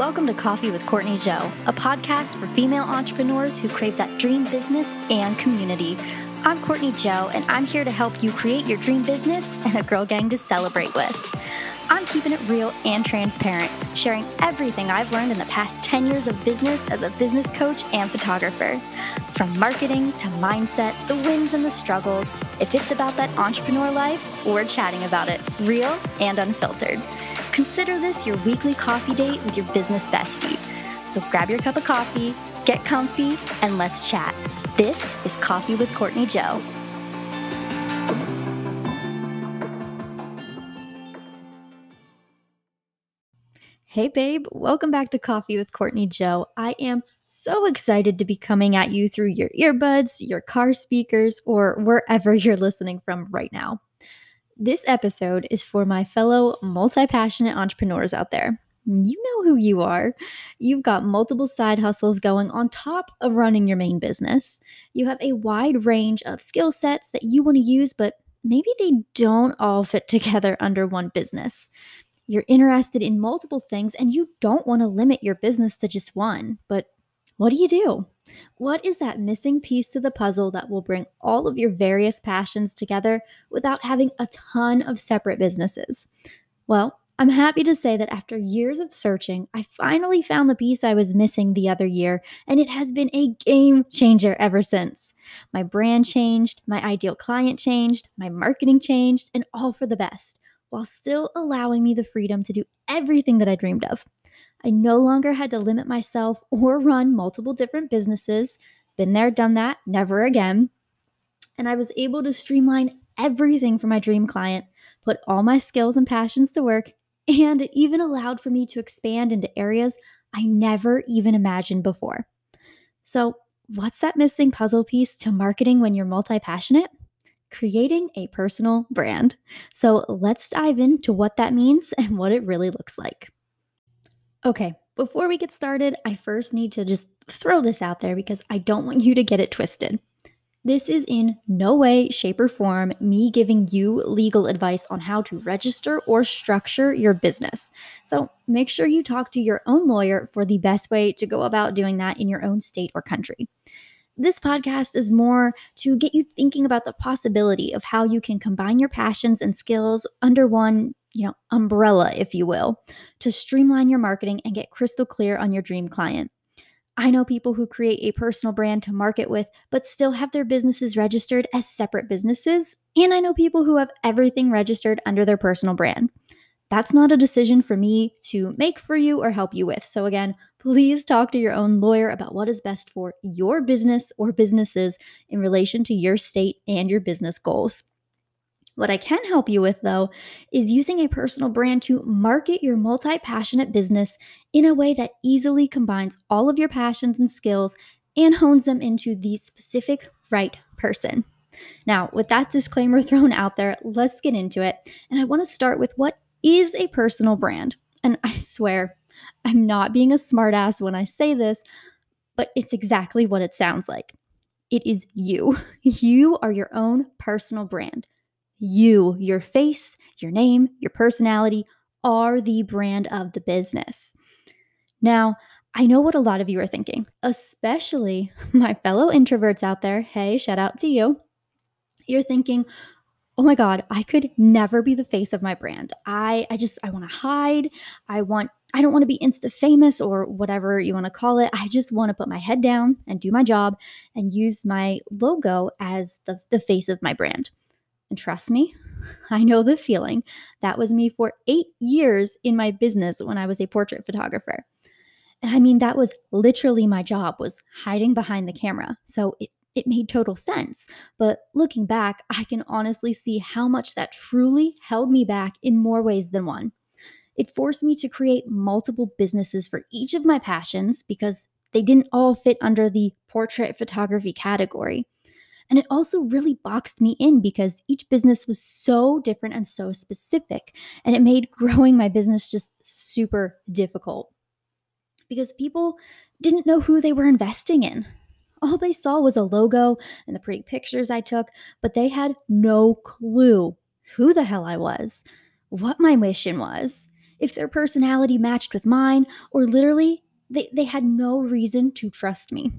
Welcome to Coffee with Courtney Joe, a podcast for female entrepreneurs who crave that dream business and community. I'm Courtney Joe, and I'm here to help you create your dream business and a girl gang to celebrate with. I'm keeping it real and transparent, sharing everything I've learned in the past 10 years of business as a business coach and photographer. From marketing to mindset, the wins and the struggles, if it's about that entrepreneur life, we're chatting about it, real and unfiltered. Consider this your weekly coffee date with your business bestie. So grab your cup of coffee, get comfy, and let's chat. This is Coffee with Courtney Joe. Hey, babe, welcome back to Coffee with Courtney Joe. I am so excited to be coming at you through your earbuds, your car speakers, or wherever you're listening from right now. This episode is for my fellow multi passionate entrepreneurs out there. You know who you are. You've got multiple side hustles going on top of running your main business. You have a wide range of skill sets that you want to use, but maybe they don't all fit together under one business you're interested in multiple things and you don't want to limit your business to just one. But what do you do? What is that missing piece to the puzzle that will bring all of your various passions together without having a ton of separate businesses? Well, I'm happy to say that after years of searching, I finally found the piece I was missing the other year, and it has been a game changer ever since. My brand changed, my ideal client changed, my marketing changed, and all for the best while still allowing me the freedom to do everything that I dreamed of. I no longer had to limit myself or run multiple different businesses. Been there, done that, never again. And I was able to streamline everything for my dream client, put all my skills and passions to work, and it even allowed for me to expand into areas I never even imagined before. So, what's that missing puzzle piece to marketing when you're multi passionate? creating a personal brand. So let's dive into what that means and what it really looks like. Okay, before we get started, I first need to just throw this out there because I don't want you to get it twisted. This is in no way, shape, or form me giving you legal advice on how to register or structure your business. So make sure you talk to your own lawyer for the best way to go about doing that in your own state or country. This podcast is more to get you thinking about the possibility of how you can combine your passions and skills under one, you know, umbrella, if you will, to streamline your marketing and get crystal clear on your dream client. I know people who create a personal brand to market with, but still have their businesses registered as separate businesses. And I know people who have everything registered under their personal brand. That's not a decision for me to make for you or help you with. So, again, please talk to your own lawyer about what is best for your business or businesses in relation to your state and your business goals. What I can help you with, though, is using a personal brand to market your multi passionate business in a way that easily combines all of your passions and skills and hones them into the specific right person. Now, with that disclaimer thrown out there, let's get into it. And I want to start with what is a personal brand. And I swear, I'm not being a smartass when I say this, but it's exactly what it sounds like. It is you. You are your own personal brand. You, your face, your name, your personality are the brand of the business. Now, I know what a lot of you are thinking, especially my fellow introverts out there. Hey, shout out to you. You're thinking, oh my god i could never be the face of my brand i i just i want to hide i want i don't want to be insta famous or whatever you want to call it i just want to put my head down and do my job and use my logo as the, the face of my brand and trust me i know the feeling that was me for eight years in my business when i was a portrait photographer and i mean that was literally my job was hiding behind the camera so it it made total sense. But looking back, I can honestly see how much that truly held me back in more ways than one. It forced me to create multiple businesses for each of my passions because they didn't all fit under the portrait photography category. And it also really boxed me in because each business was so different and so specific. And it made growing my business just super difficult because people didn't know who they were investing in. All they saw was a logo and the pretty pictures I took, but they had no clue who the hell I was, what my mission was. if their personality matched with mine, or literally, they, they had no reason to trust me.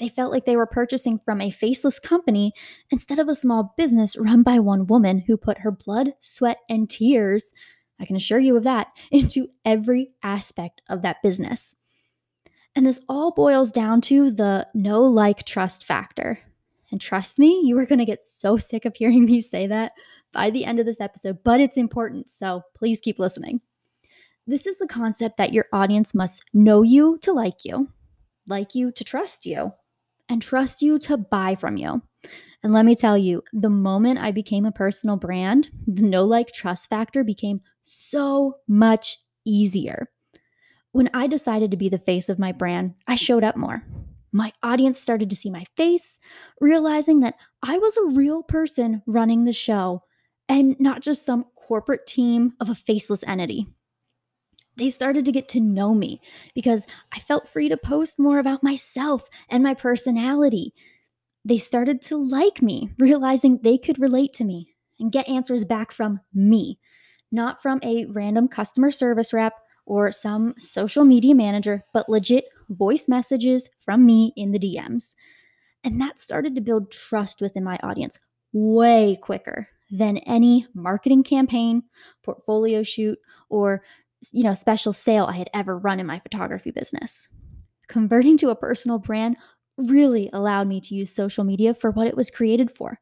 They felt like they were purchasing from a faceless company instead of a small business run by one woman who put her blood, sweat, and tears, I can assure you of that, into every aspect of that business. And this all boils down to the know like trust factor. And trust me, you are going to get so sick of hearing me say that by the end of this episode, but it's important. So please keep listening. This is the concept that your audience must know you to like you, like you to trust you, and trust you to buy from you. And let me tell you, the moment I became a personal brand, the know like trust factor became so much easier. When I decided to be the face of my brand, I showed up more. My audience started to see my face, realizing that I was a real person running the show and not just some corporate team of a faceless entity. They started to get to know me because I felt free to post more about myself and my personality. They started to like me, realizing they could relate to me and get answers back from me, not from a random customer service rep or some social media manager, but legit voice messages from me in the DMs. And that started to build trust within my audience way quicker than any marketing campaign, portfolio shoot, or you know, special sale I had ever run in my photography business. Converting to a personal brand really allowed me to use social media for what it was created for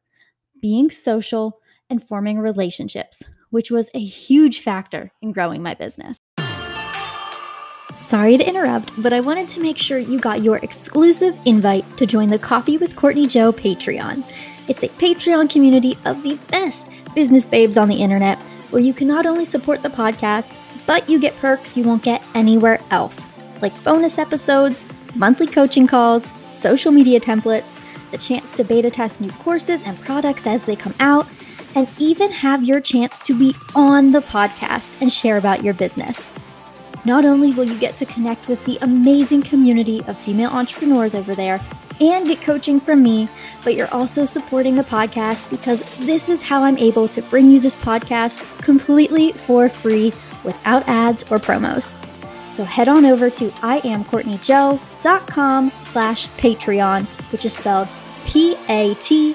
being social and forming relationships, which was a huge factor in growing my business. Sorry to interrupt, but I wanted to make sure you got your exclusive invite to join the Coffee with Courtney Joe Patreon. It's a Patreon community of the best business babes on the internet where you can not only support the podcast, but you get perks you won't get anywhere else, like bonus episodes, monthly coaching calls, social media templates, the chance to beta test new courses and products as they come out, and even have your chance to be on the podcast and share about your business. Not only will you get to connect with the amazing community of female entrepreneurs over there and get coaching from me, but you're also supporting the podcast because this is how I'm able to bring you this podcast completely for free without ads or promos. So head on over to iamcourtneyjoe.com slash Patreon, which is spelled P-A-T-R-E-O-N,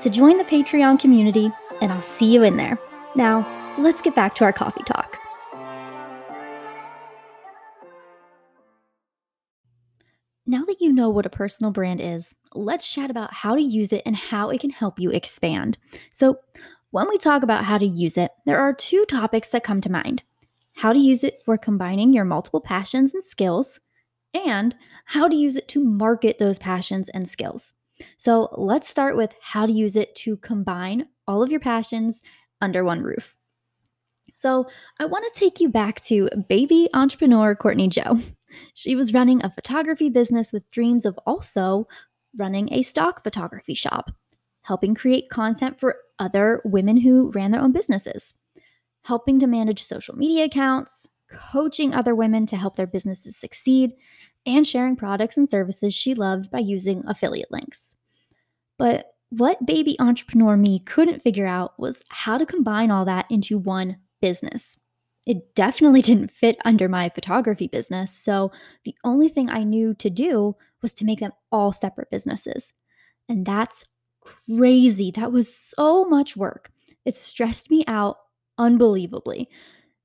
to join the Patreon community, and I'll see you in there. Now, let's get back to our coffee talk. Now that you know what a personal brand is, let's chat about how to use it and how it can help you expand. So, when we talk about how to use it, there are two topics that come to mind how to use it for combining your multiple passions and skills, and how to use it to market those passions and skills. So, let's start with how to use it to combine all of your passions under one roof. So, I want to take you back to baby entrepreneur Courtney Joe. She was running a photography business with dreams of also running a stock photography shop, helping create content for other women who ran their own businesses, helping to manage social media accounts, coaching other women to help their businesses succeed, and sharing products and services she loved by using affiliate links. But what baby entrepreneur me couldn't figure out was how to combine all that into one business. It definitely didn't fit under my photography business, so the only thing I knew to do was to make them all separate businesses. And that's crazy. That was so much work. It stressed me out unbelievably.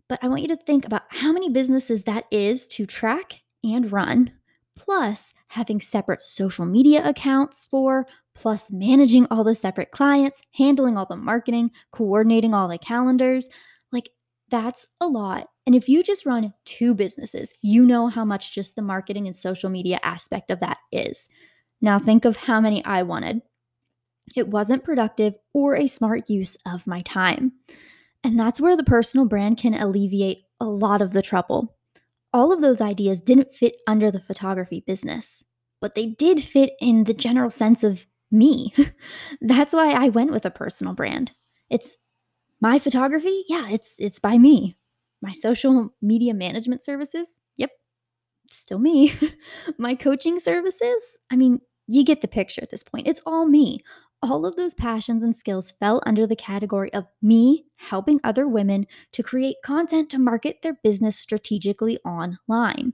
But I want you to think about how many businesses that is to track and run, plus having separate social media accounts for, plus managing all the separate clients, handling all the marketing, coordinating all the calendars. Like, that's a lot. And if you just run two businesses, you know how much just the marketing and social media aspect of that is. Now, think of how many I wanted. It wasn't productive or a smart use of my time. And that's where the personal brand can alleviate a lot of the trouble. All of those ideas didn't fit under the photography business, but they did fit in the general sense of me. that's why I went with a personal brand. It's my photography, yeah, it's it's by me. My social media management services, yep, still me. my coaching services, I mean, you get the picture at this point. It's all me all of those passions and skills fell under the category of me helping other women to create content to market their business strategically online.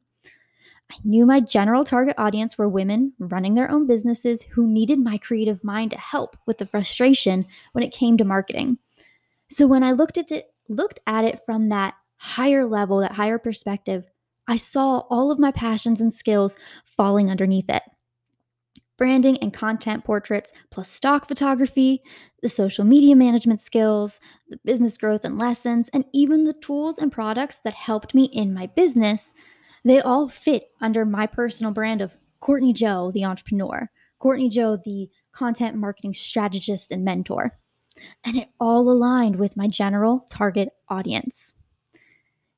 I knew my general target audience were women running their own businesses who needed my creative mind to help with the frustration when it came to marketing. So when I looked at it looked at it from that higher level, that higher perspective, I saw all of my passions and skills falling underneath it branding and content portraits, plus stock photography, the social media management skills, the business growth and lessons, and even the tools and products that helped me in my business, they all fit under my personal brand of Courtney Joe, the entrepreneur, Courtney Joe, the content marketing strategist and mentor. And it all aligned with my general target audience.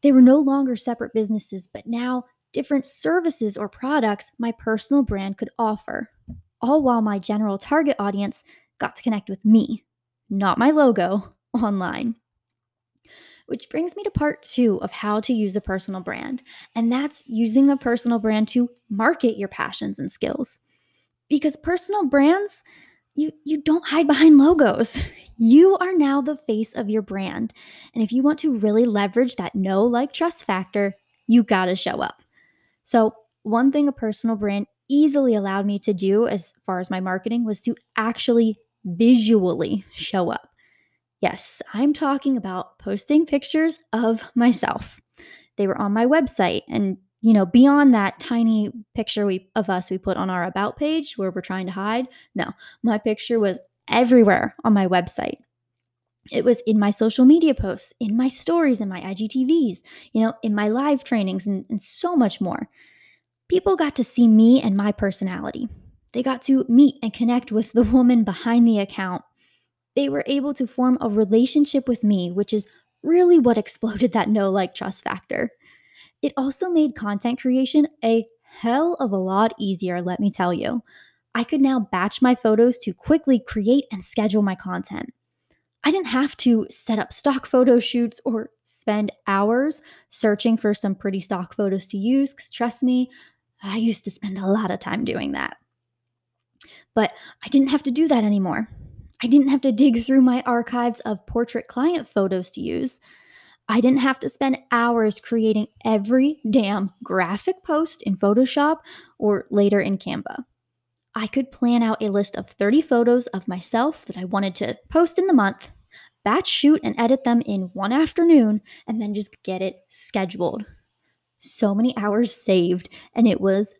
They were no longer separate businesses, but now different services or products my personal brand could offer, all while my general target audience got to connect with me, not my logo, online. Which brings me to part two of how to use a personal brand, and that's using a personal brand to market your passions and skills. Because personal brands, you, you don't hide behind logos. You are now the face of your brand. And if you want to really leverage that know, like, trust factor, you gotta show up. So, one thing a personal brand easily allowed me to do as far as my marketing was to actually visually show up. Yes, I'm talking about posting pictures of myself. They were on my website and you know, beyond that tiny picture we of us we put on our about page where we're trying to hide, no, my picture was everywhere on my website. It was in my social media posts, in my stories, in my IGTVs, you know, in my live trainings, and, and so much more. People got to see me and my personality. They got to meet and connect with the woman behind the account. They were able to form a relationship with me, which is really what exploded that know like trust factor. It also made content creation a hell of a lot easier, let me tell you. I could now batch my photos to quickly create and schedule my content. I didn't have to set up stock photo shoots or spend hours searching for some pretty stock photos to use, because trust me, I used to spend a lot of time doing that. But I didn't have to do that anymore. I didn't have to dig through my archives of portrait client photos to use. I didn't have to spend hours creating every damn graphic post in Photoshop or later in Canva. I could plan out a list of 30 photos of myself that I wanted to post in the month, batch shoot and edit them in one afternoon, and then just get it scheduled. So many hours saved, and it was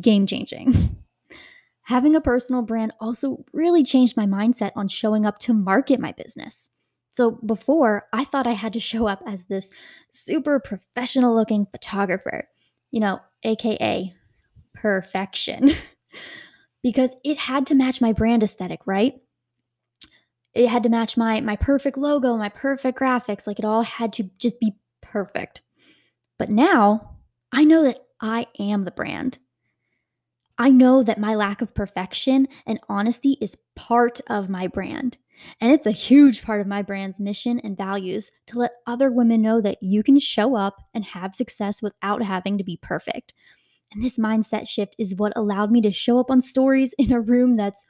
game changing. Having a personal brand also really changed my mindset on showing up to market my business. So before, I thought I had to show up as this super professional looking photographer, you know, AKA perfection. because it had to match my brand aesthetic, right? It had to match my my perfect logo, my perfect graphics, like it all had to just be perfect. But now, I know that I am the brand. I know that my lack of perfection and honesty is part of my brand. And it's a huge part of my brand's mission and values to let other women know that you can show up and have success without having to be perfect. And this mindset shift is what allowed me to show up on stories in a room that's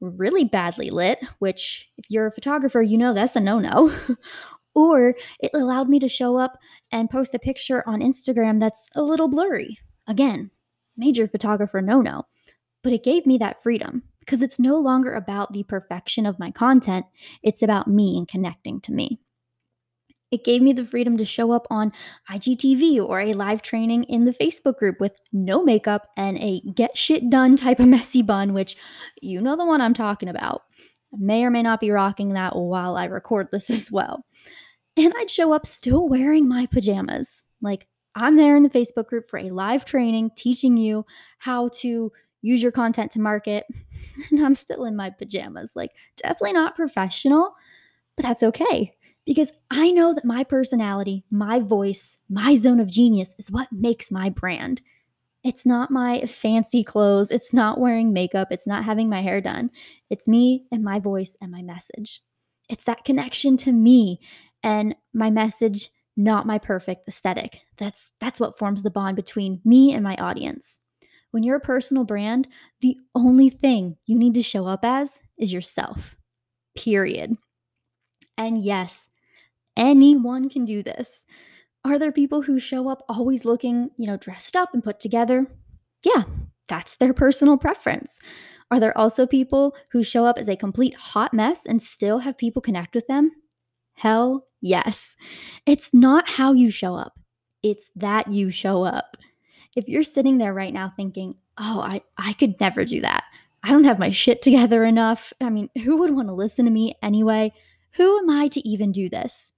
really badly lit, which, if you're a photographer, you know that's a no no. or it allowed me to show up and post a picture on Instagram that's a little blurry. Again, major photographer no no. But it gave me that freedom because it's no longer about the perfection of my content, it's about me and connecting to me. It gave me the freedom to show up on IGTV or a live training in the Facebook group with no makeup and a get shit done type of messy bun, which you know the one I'm talking about. May or may not be rocking that while I record this as well. And I'd show up still wearing my pajamas. Like, I'm there in the Facebook group for a live training teaching you how to use your content to market. And I'm still in my pajamas. Like, definitely not professional, but that's okay because I know that my personality, my voice, my zone of genius is what makes my brand. It's not my fancy clothes, it's not wearing makeup, it's not having my hair done. It's me and my voice and my message. It's that connection to me and my message, not my perfect aesthetic. That's that's what forms the bond between me and my audience. When you're a personal brand, the only thing you need to show up as is yourself, period. And yes, anyone can do this. Are there people who show up always looking, you know, dressed up and put together? Yeah, that's their personal preference. Are there also people who show up as a complete hot mess and still have people connect with them? Hell yes. It's not how you show up, it's that you show up. If you're sitting there right now thinking, oh, I, I could never do that. I don't have my shit together enough. I mean, who would want to listen to me anyway? Who am I to even do this?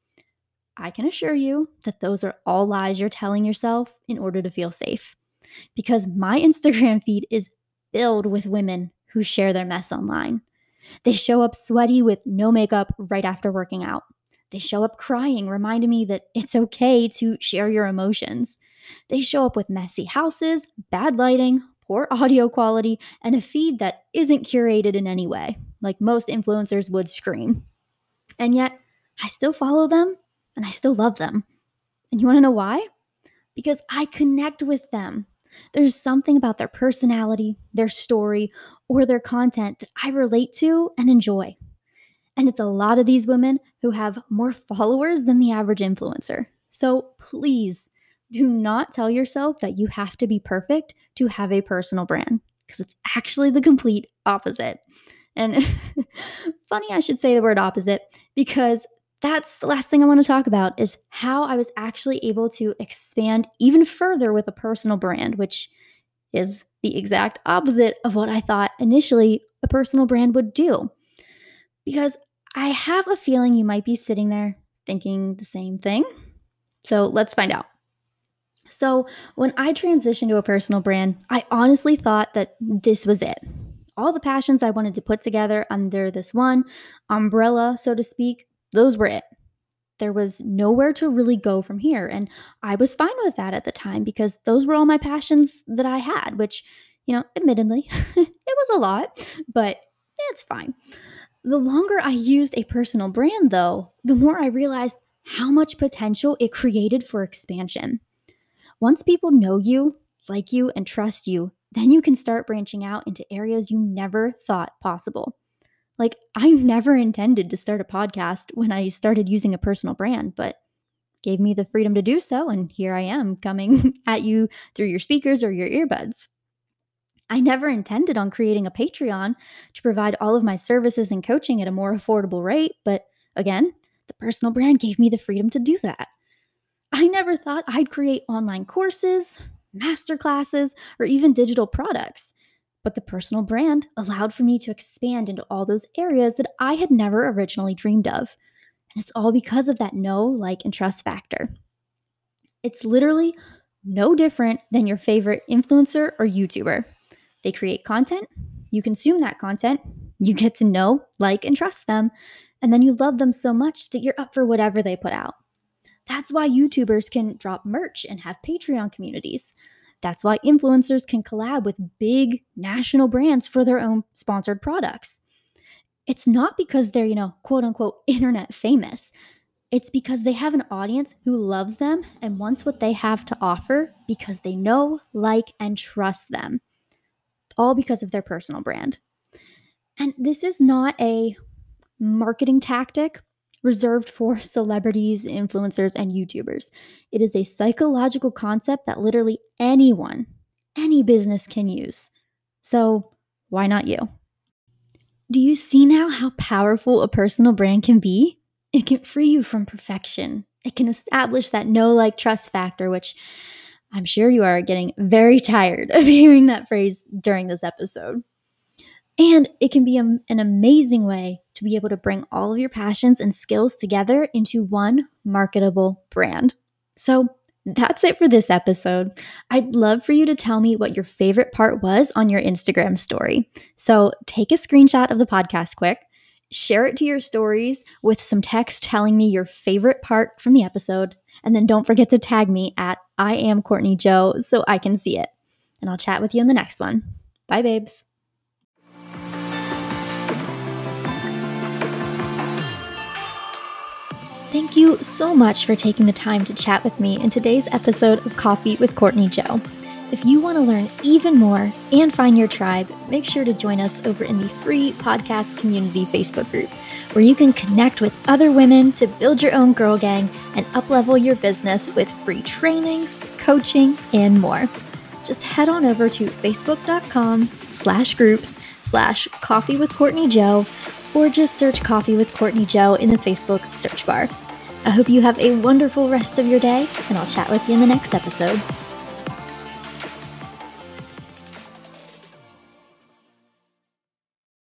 I can assure you that those are all lies you're telling yourself in order to feel safe. Because my Instagram feed is filled with women who share their mess online. They show up sweaty with no makeup right after working out. They show up crying, reminding me that it's okay to share your emotions. They show up with messy houses, bad lighting, poor audio quality, and a feed that isn't curated in any way, like most influencers would scream. And yet, I still follow them and I still love them. And you want to know why? Because I connect with them. There's something about their personality, their story, or their content that I relate to and enjoy. And it's a lot of these women who have more followers than the average influencer. So please do not tell yourself that you have to be perfect to have a personal brand because it's actually the complete opposite. And funny I should say the word opposite because that's the last thing I want to talk about is how I was actually able to expand even further with a personal brand, which is the exact opposite of what I thought initially a personal brand would do. Because I have a feeling you might be sitting there thinking the same thing. So let's find out. So, when I transitioned to a personal brand, I honestly thought that this was it. All the passions I wanted to put together under this one umbrella, so to speak, those were it. There was nowhere to really go from here. And I was fine with that at the time because those were all my passions that I had, which, you know, admittedly, it was a lot, but it's fine. The longer I used a personal brand, though, the more I realized how much potential it created for expansion. Once people know you, like you, and trust you, then you can start branching out into areas you never thought possible. Like, I never intended to start a podcast when I started using a personal brand, but gave me the freedom to do so. And here I am coming at you through your speakers or your earbuds. I never intended on creating a Patreon to provide all of my services and coaching at a more affordable rate, but again, the personal brand gave me the freedom to do that. I never thought I'd create online courses, master classes, or even digital products. But the personal brand allowed for me to expand into all those areas that I had never originally dreamed of. And it's all because of that know, like, and trust factor. It's literally no different than your favorite influencer or YouTuber. They create content, you consume that content, you get to know, like, and trust them, and then you love them so much that you're up for whatever they put out. That's why YouTubers can drop merch and have Patreon communities. That's why influencers can collab with big national brands for their own sponsored products. It's not because they're, you know, quote unquote, internet famous. It's because they have an audience who loves them and wants what they have to offer because they know, like, and trust them. All because of their personal brand. And this is not a marketing tactic reserved for celebrities, influencers, and YouTubers. It is a psychological concept that literally anyone, any business can use. So, why not you? Do you see now how powerful a personal brand can be? It can free you from perfection. It can establish that know like trust factor, which I'm sure you are getting very tired of hearing that phrase during this episode. And it can be a, an amazing way to be able to bring all of your passions and skills together into one marketable brand. So that's it for this episode. I'd love for you to tell me what your favorite part was on your Instagram story. So take a screenshot of the podcast quick, share it to your stories with some text telling me your favorite part from the episode, and then don't forget to tag me at I am Courtney Joe so I can see it. And I'll chat with you in the next one. Bye, babes. Thank you so much for taking the time to chat with me in today's episode of Coffee with Courtney Joe. If you want to learn even more and find your tribe, make sure to join us over in the free podcast community Facebook group, where you can connect with other women to build your own girl gang and uplevel your business with free trainings, coaching, and more. Just head on over to facebook.com slash groups slash coffee with Courtney Joe, or just search coffee with Courtney Joe in the Facebook search bar. I hope you have a wonderful rest of your day, and I'll chat with you in the next episode.